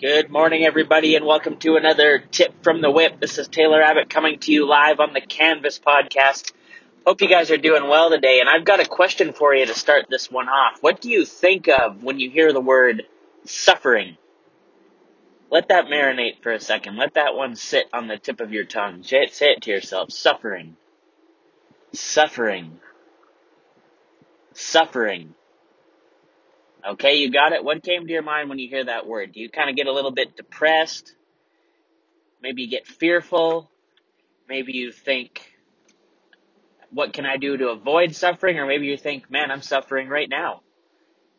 Good morning, everybody, and welcome to another tip from the whip. This is Taylor Abbott coming to you live on the Canvas podcast. Hope you guys are doing well today, and I've got a question for you to start this one off. What do you think of when you hear the word suffering? Let that marinate for a second. Let that one sit on the tip of your tongue. Say it, say it to yourself. Suffering. Suffering. Suffering. Okay, you got it? What came to your mind when you hear that word? Do you kind of get a little bit depressed? Maybe you get fearful? Maybe you think, what can I do to avoid suffering? Or maybe you think, man, I'm suffering right now.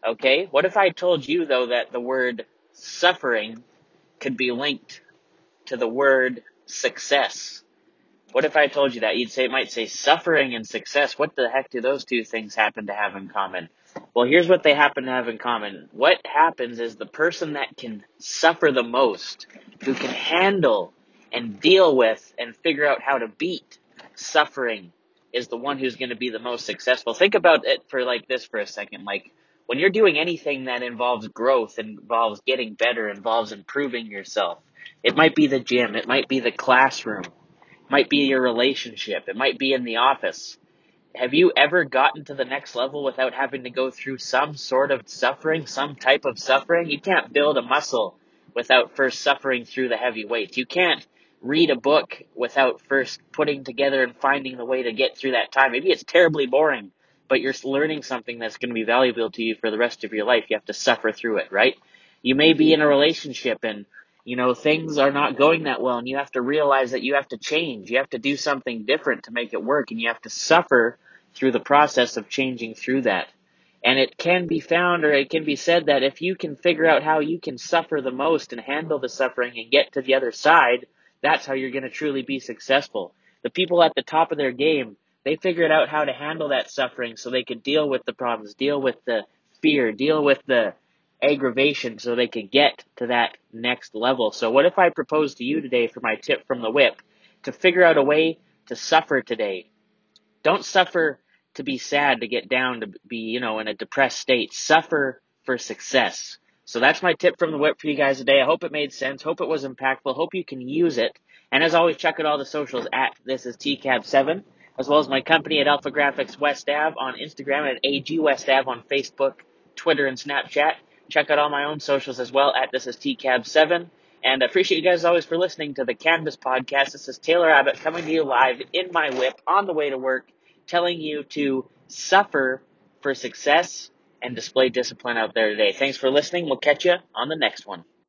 Okay? What if I told you, though, that the word suffering could be linked to the word success? What if I told you that? You'd say, it might say suffering and success. What the heck do those two things happen to have in common? Well, here's what they happen to have in common. What happens is the person that can suffer the most, who can handle and deal with and figure out how to beat suffering is the one who's going to be the most successful. Think about it for like this for a second. Like when you're doing anything that involves growth, involves getting better, involves improving yourself. It might be the gym, it might be the classroom, it might be your relationship. It might be in the office. Have you ever gotten to the next level without having to go through some sort of suffering, some type of suffering? You can't build a muscle without first suffering through the heavy weights. You can't read a book without first putting together and finding the way to get through that time. Maybe it's terribly boring, but you're learning something that's going to be valuable to you for the rest of your life. You have to suffer through it, right? You may be mm-hmm. in a relationship and you know, things are not going that well and you have to realize that you have to change. You have to do something different to make it work and you have to suffer through the process of changing through that. And it can be found or it can be said that if you can figure out how you can suffer the most and handle the suffering and get to the other side, that's how you're going to truly be successful. The people at the top of their game, they figured out how to handle that suffering so they could deal with the problems, deal with the fear, deal with the aggravation so they could get to that next level. So what if I propose to you today for my tip from the whip to figure out a way to suffer today? Don't suffer to be sad, to get down, to be, you know, in a depressed state. Suffer for success. So that's my tip from the whip for you guys today. I hope it made sense. Hope it was impactful. Hope you can use it. And as always, check out all the socials at this is TCAB7, as well as my company at Alpha Graphics West Ave on Instagram at AG West Ave on Facebook, Twitter, and Snapchat. Check out all my own socials as well at this is TCAB7. And I appreciate you guys always for listening to the Canvas podcast. This is Taylor Abbott coming to you live in my whip on the way to work, telling you to suffer for success and display discipline out there today. Thanks for listening. We'll catch you on the next one.